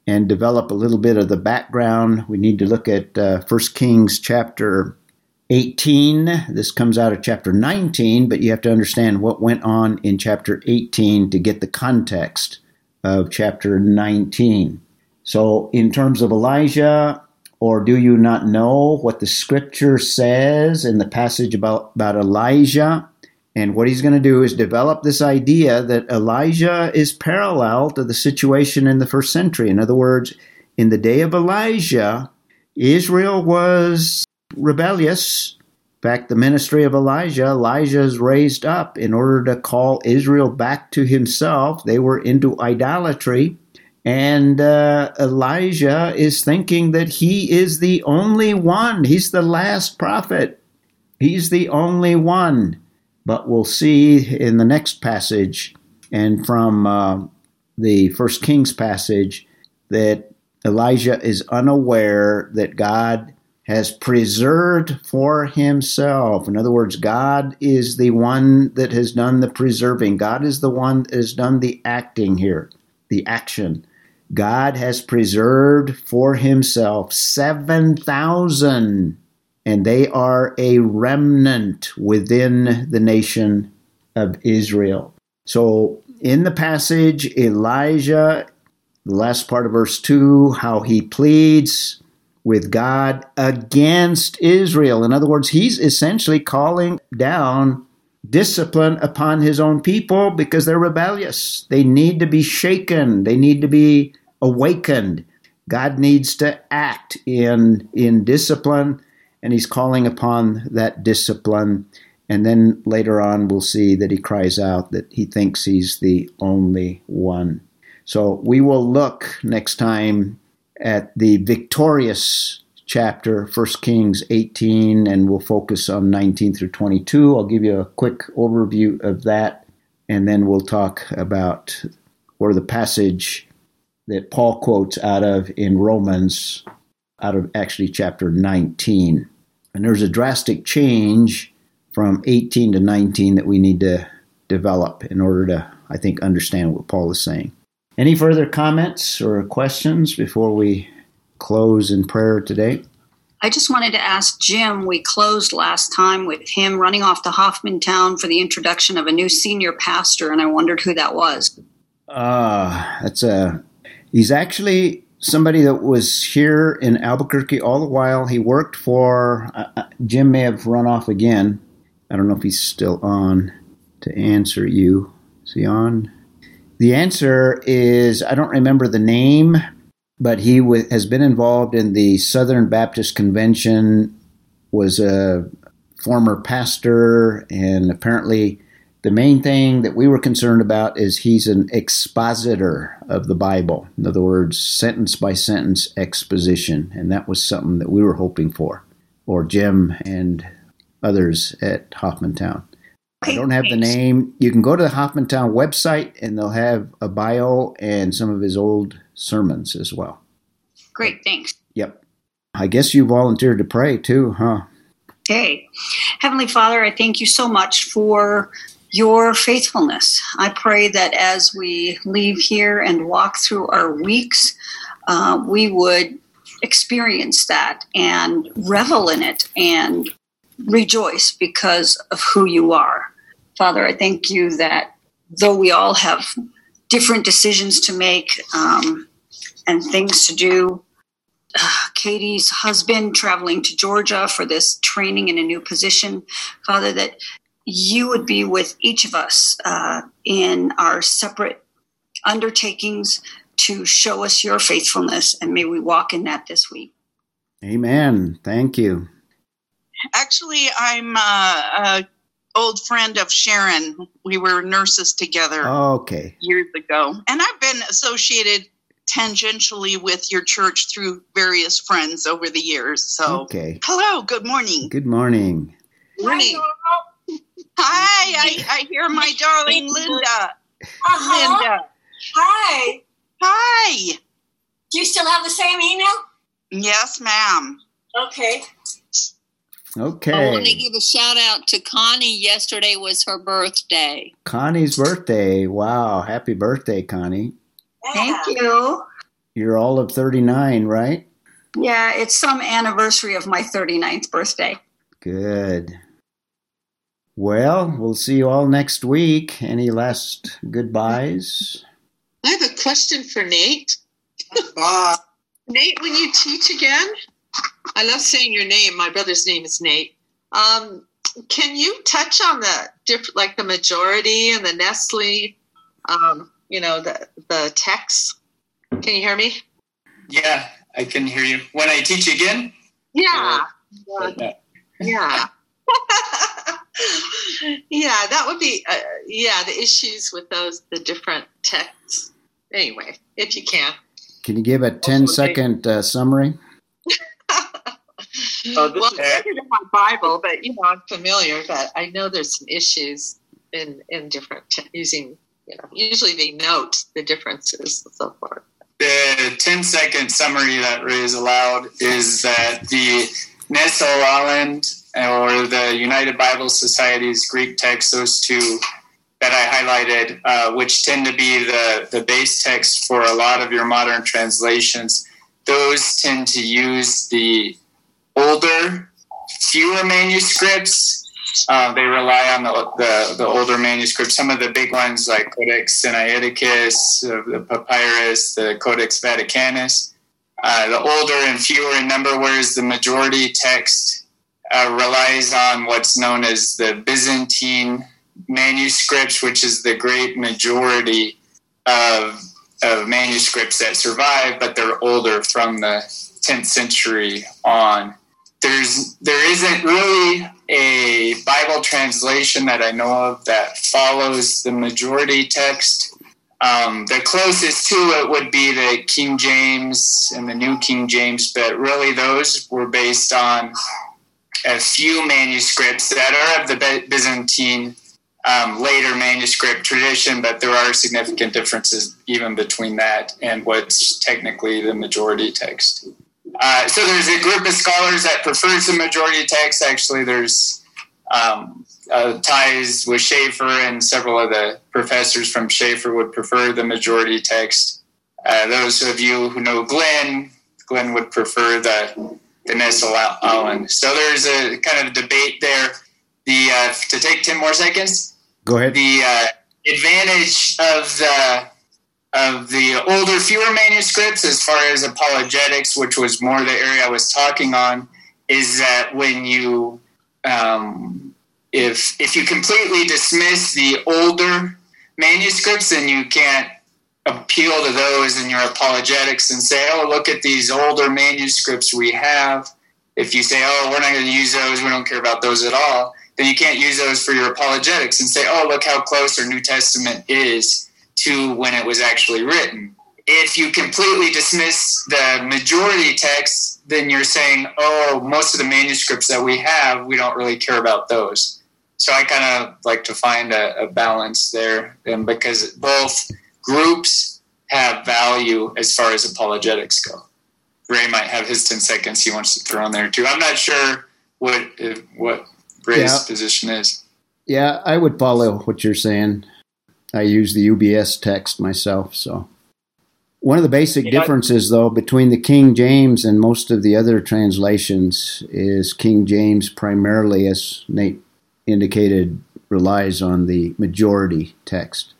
and develop a little bit of the background. We need to look at uh, 1 Kings chapter 18. This comes out of chapter 19, but you have to understand what went on in chapter 18 to get the context of chapter 19. So, in terms of Elijah, or do you not know what the scripture says in the passage about, about Elijah? And what he's going to do is develop this idea that Elijah is parallel to the situation in the first century. In other words, in the day of Elijah, Israel was rebellious. In fact, the ministry of Elijah, Elijah is raised up in order to call Israel back to himself. They were into idolatry. And uh, Elijah is thinking that he is the only one. He's the last prophet. He's the only one. But we'll see in the next passage and from uh, the First Kings passage that Elijah is unaware that God has preserved for himself. In other words, God is the one that has done the preserving. God is the one that has done the acting here, the action. God has preserved for himself 7,000 and they are a remnant within the nation of Israel. So, in the passage, Elijah, the last part of verse 2, how he pleads with God against Israel. In other words, he's essentially calling down discipline upon his own people because they're rebellious. They need to be shaken, they need to be awakened. God needs to act in, in discipline and he's calling upon that discipline. And then later on, we'll see that he cries out that he thinks he's the only one. So we will look next time at the victorious chapter, 1 Kings 18, and we'll focus on 19 through 22. I'll give you a quick overview of that, and then we'll talk about or the passage that Paul quotes out of in Romans, out of actually chapter 19. And there's a drastic change from 18 to 19 that we need to develop in order to, I think, understand what Paul is saying. Any further comments or questions before we close in prayer today? I just wanted to ask Jim. We closed last time with him running off to Hoffmantown for the introduction of a new senior pastor, and I wondered who that was. Ah, uh, that's a. He's actually somebody that was here in Albuquerque all the while. He worked for. Uh, uh Jim may have run off again. I don't know if he's still on to answer you. Is he on? The answer is I don't remember the name, but he w- has been involved in the Southern Baptist Convention, was a former pastor, and apparently the main thing that we were concerned about is he's an expositor of the Bible. In other words, sentence by sentence exposition. And that was something that we were hoping for, or Jim and others at Hoffmantown. I don't have the name. You can go to the Hoffmantown website and they'll have a bio and some of his old sermons as well. Great, thanks. Yep. I guess you volunteered to pray too, huh? Okay. Heavenly Father, I thank you so much for your faithfulness. I pray that as we leave here and walk through our weeks, uh, we would experience that and revel in it and rejoice because of who you are. Father, I thank you that though we all have different decisions to make um, and things to do, uh, Katie's husband traveling to Georgia for this training in a new position, Father, that you would be with each of us uh, in our separate undertakings to show us your faithfulness, and may we walk in that this week. Amen. Thank you. Actually, I'm uh, a old friend of Sharon. We were nurses together. okay. Years ago, and I've been associated tangentially with your church through various friends over the years. So, okay. Hello. Good morning. Good morning. Morning. Hi. I, I hear my darling Linda. Uh-huh. Linda. Hi. Hi. Do you still have the same email? Yes, ma'am. Okay. Okay. I want to give a shout out to Connie. Yesterday was her birthday. Connie's birthday. Wow. Happy birthday, Connie. Thank you. You're all of 39, right? Yeah, it's some anniversary of my 39th birthday. Good. Well, we'll see you all next week. Any last goodbyes? I have a question for Nate. Bye. Nate, when you teach again, I love saying your name. My brother's name is Nate. Um, can you touch on the diff- like the majority and the Nestle, um, you know, the the text? Can you hear me? Yeah, I can hear you. When I teach again? Yeah. Uh, yeah. yeah, that would be uh, yeah the issues with those the different texts. Anyway, if you can. Can you give a 10 second uh, summary? This well, is- it's in my Bible, but you know I'm familiar. But I know there's some issues in in different te- using. You know, usually they note the differences and so forth. The 10 second summary that Ray is allowed is that the Nestle Aland or the United Bible Society's Greek text, those two that I highlighted, uh, which tend to be the, the base text for a lot of your modern translations, those tend to use the older, fewer manuscripts. Uh, they rely on the, the, the older manuscripts. Some of the big ones like Codex Sinaiticus, uh, the Papyrus, the Codex Vaticanus. Uh, the older and fewer in number, whereas the majority text uh, relies on what's known as the Byzantine manuscripts, which is the great majority of, of manuscripts that survive, but they're older from the 10th century on. There's there isn't really a Bible translation that I know of that follows the majority text. Um, the closest to it would be the King James and the New King James, but really those were based on a few manuscripts that are of the Byzantine um, later manuscript tradition, but there are significant differences even between that and what's technically the majority text. Uh, so there's a group of scholars that prefers the majority text. Actually, there's um, uh, ties with Chafer, and several of the professors from Chafer would prefer the majority text. Uh, those of you who know Glenn, Glenn would prefer the the Nestle Aland. So there's a kind of debate there. The uh, to take ten more seconds. Go ahead. The uh, advantage of the of the older, fewer manuscripts, as far as apologetics, which was more the area I was talking on, is that when you, um, if if you completely dismiss the older manuscripts, then you can't appeal to those in your apologetics and say, "Oh, look at these older manuscripts we have." If you say, "Oh, we're not going to use those, we don't care about those at all," then you can't use those for your apologetics and say, "Oh, look how close our New Testament is." to when it was actually written. If you completely dismiss the majority text, then you're saying, oh, most of the manuscripts that we have, we don't really care about those. So I kind of like to find a, a balance there, and because both groups have value as far as apologetics go. Ray might have his 10 seconds he wants to throw in there too. I'm not sure what what Ray's Yeah. position is. Yeah, I would follow what you're saying. I use the UBS text myself, so. One of the basic Yeah. differences, though, between the King James and most of the other translations is King James primarily, as Nate indicated, relies on the majority text.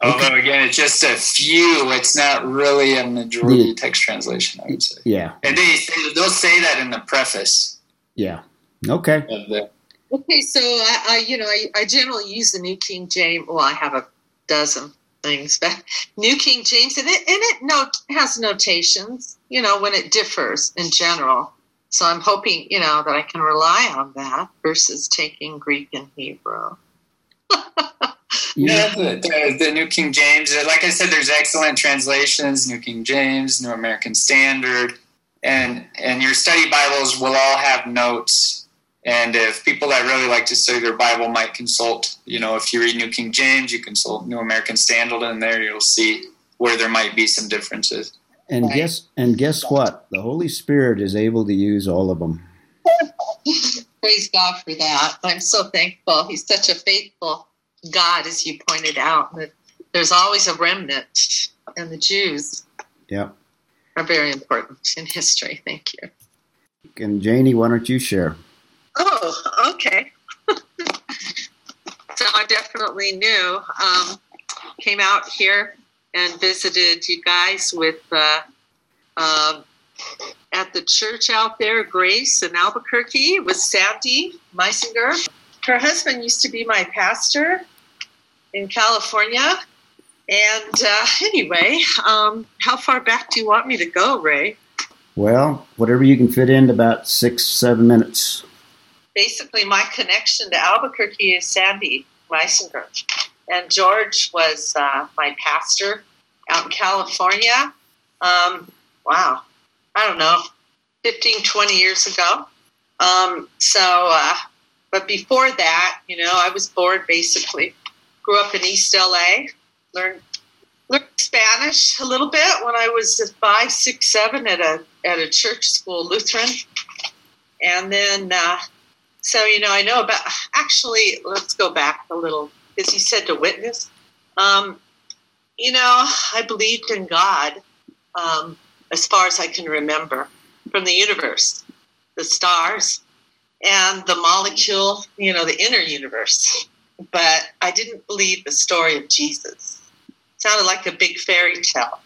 Although again, it's just a few. It's not really a majority text translation. I would say, Yeah, and they they'll say that in the preface yeah. Okay. the. Okay, so I, I you know, I, I generally use the New King James. Well, I have a dozen things, but New King James, and it and it note has notations. You know, when it differs in general. So I'm hoping you know that I can rely on that versus taking Greek and Hebrew. Yeah, the, the, the New King James. uh, Like I said, there's excellent translations: New King James, New American Standard, and and your study Bibles will all have notes. And if people that really like to study their Bible might consult, you know, if you read New King James, you consult New American Standard, and there you'll see where there might be some differences. And guess and guess what? The Holy Spirit is able to use all of them. Praise God for that. I'm so thankful. He's such a faithful God, as you pointed out. That there's always a remnant, and the Jews Yeah. are very important in history. Thank you. And Janie, why don't you share? Oh, okay. so I definitely knew. Um, came out here and visited you guys with uh, um at the church out there, Grace in Albuquerque, with Sandy Meisinger. Her husband used to be my pastor in California. And uh, anyway, um, how far back do you want me to go, Ray? Well, whatever you can fit in about six, seven minutes. basically my connection to Albuquerque is Sandy Meisinger. And George was uh, my pastor out in California. Um, wow, I don't know, 15, 20 years ago. Um, so, uh, but before that, you know, I was born basically, grew up in East LA, learned learned Spanish a little bit when I was five, six, seven at a at a church school, Lutheran, and then uh, so, you know, I know about, actually, let's go back a little, because you said to witness. Um, you know, I believed in God um, as far as I can remember from the universe, the stars, and the molecule, you know, the inner universe. But I didn't believe the story of Jesus. sounded like a big fairy tale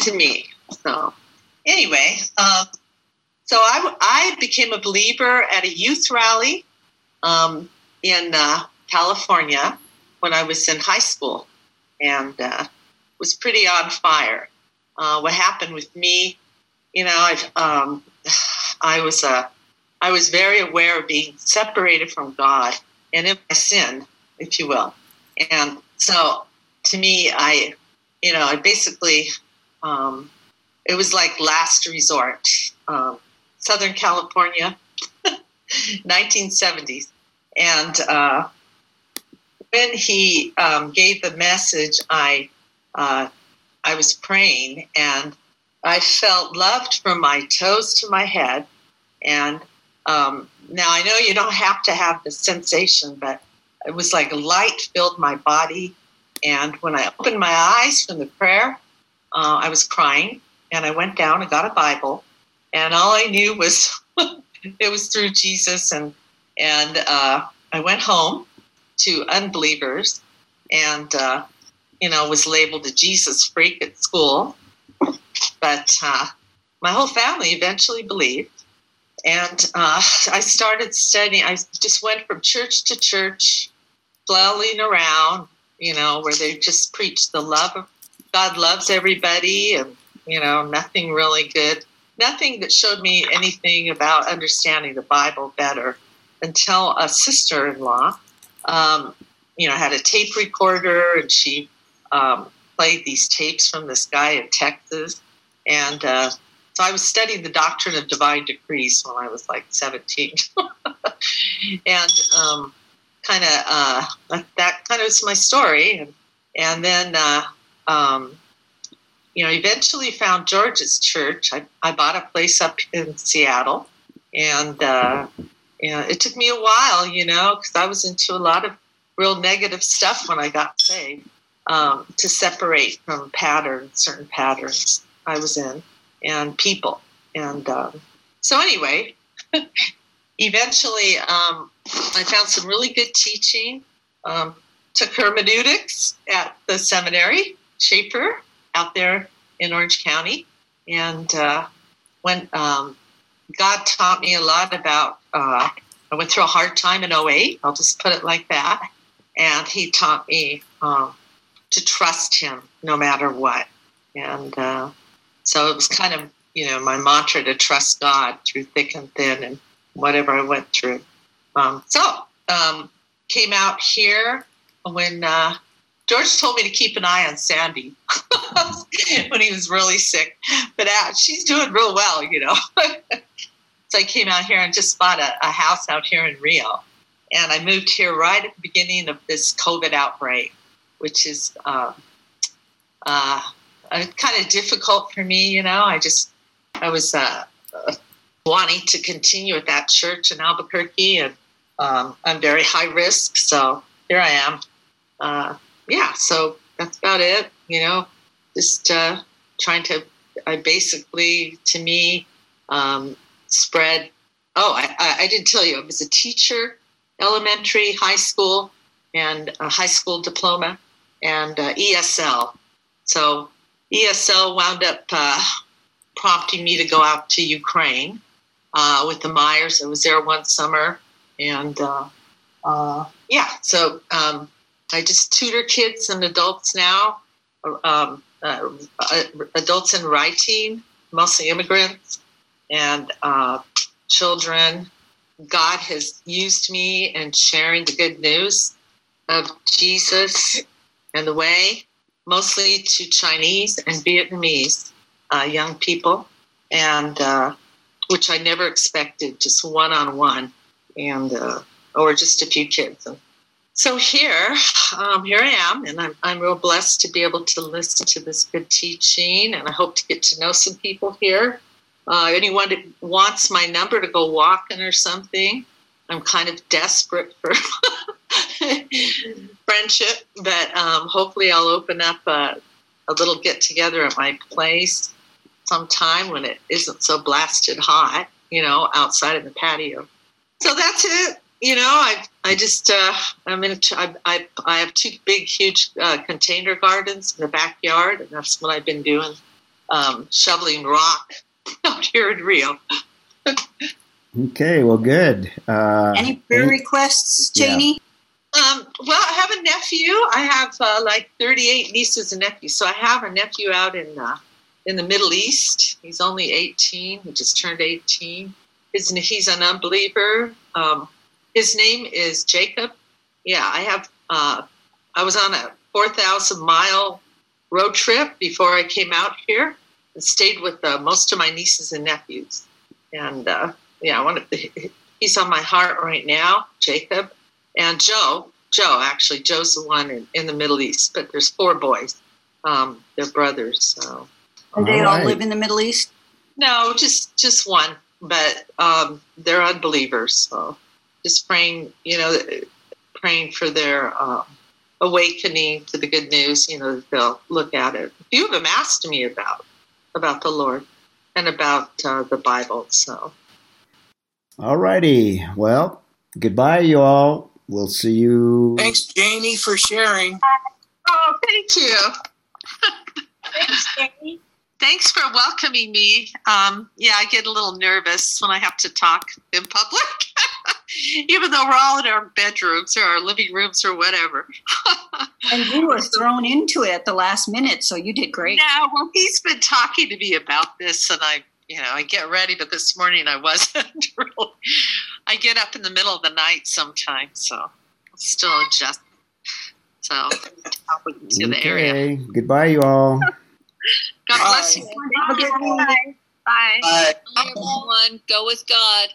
to me. So, anyway, um, so I, I became a believer at a youth rally um, in uh, California when I was in high school and uh, was pretty on fire. Uh, what happened with me, you know, I've, um, I was a I was very aware of being separated from God and in my sin, if you will. And so to me, I, you know, I basically, um, it was like last resort. Um, Southern California, 1970s. And uh, when he um, gave the message, I, uh, I was praying and I felt loved from my toes to my head. And um, now I know you don't have to have the sensation, but it was like light filled my body. And when I opened my eyes from the prayer, uh, I was crying. And I went down and got a Bible. And all I knew was it was through Jesus. And, and uh, I went home to unbelievers and, uh, you know, was labeled a Jesus freak at school. But uh, my whole family eventually believed. And uh, I started studying. I just went from church to church, flailing around, you know, where they just preach the love of God loves everybody and, you know, nothing really good, nothing that showed me anything about understanding the Bible better until a sister in law, um, you know, had a tape recorder and she um, played these tapes from this guy in Texas. And uh, so I was studying the doctrine of divine decrees when I was like 17. and um, kind of uh, that kind of was my story. And, and then, uh, um, you know, eventually found George's church. I, I bought a place up in Seattle. And, uh, it took me a while, you know, because I was into a lot of real negative stuff when I got saved um, to separate from patterns, certain patterns I was in, and people. And um, so, anyway, eventually um, I found some really good teaching. Um, took hermeneutics at the seminary, Chafer, out there in Orange County. And uh, when um, God taught me a lot about, uh, I went through a hard time in 08, I'll just put it like that. And He taught me um, to trust Him no matter what. And uh, so it was kind of, you know, my mantra to trust God through thick and thin and whatever I went through. Um, so um, came out here when uh, George told me to keep an eye on Sandy when he was really sick. But uh, she's doing real well, you know. so I came out here and just bought a, a house out here in Rio. And I moved here right at the beginning of this COVID outbreak, which is uh, uh, kind of difficult for me, you know. I just, I was uh, wanting to continue at that church in Albuquerque, and um, I'm very high risk, so here I am. Uh, yeah, so that's about it, you know, just uh, trying to, I basically, to me, um, spread. Oh, I, I, I didn't tell you, I was a teacher, elementary, high school, and a high school diploma, and uh, ESL. So ESL wound up uh, prompting me to go out to Ukraine uh, with the Myers. I was there one summer, and uh, uh yeah, so um, I just tutor kids and adults now, um, uh, adults in writing, mostly immigrants, and children. God has used me in sharing the good news of Jesus and the way mostly to Chinese and Vietnamese uh, young people, and uh, which I never expected, just one on one, and uh, or just a few kids. So here, um, here I am, and I'm I'm real blessed to be able to listen to this good teaching, and I hope to get to know some people here. Uh, anyone that wants my number to go walking or something, I'm kind of desperate for friendship, but um, hopefully I'll open up a, a little get together at my place sometime when it isn't so blasted hot, you know, outside in the patio. So that's it. You know, I I just uh, I'm in. I, I I have two big, huge uh, container gardens in the backyard, and that's what I've been doing, um, shoveling rock out here in Rio. Okay, well, good. Uh, Any prayer requests, Janie? Um, well, I have a nephew. I have uh, like 38 nieces and nephews. So I have a nephew out in uh, in the Middle East. He's only 18. He just turned 18. his he's an unbeliever. Um, his name is Jacob. Yeah, I have. Uh, I was on a four thousand mile road trip before I came out here and stayed with uh, most of my nieces and nephews. And uh, yeah, one of the, he's on my heart right now, Jacob and Joe. Joe, actually, Joe's the one in, in the Middle East, but there's four boys. Um, they're brothers. So And they All all right. live in the Middle East. no, just just one, but um, they're unbelievers. So just praying, you know, praying for their um, awakening to the good news. You know, that they'll look at it. A few of them asked me about about the Lord and about uh, the Bible. So All righty. Well, goodbye, you all. We'll see you. Thanks, Janie, for sharing. oh, thank you. Thanks, Jamie. Thanks for welcoming me. Um, yeah, I get a little nervous when I have to talk in public, even though we're all in our bedrooms or our living rooms or whatever. And you were thrown into it at the last minute, so you did great. Yeah, well, he's been talking to me about this, and I, you know, I get ready, but this morning I wasn't really. I get up in the middle of the night sometimes, so I'm still adjusting. So, to the area. Okay. Goodbye, you all. God bless you. Have a good day. Bye. Bye. Everyone, go with God.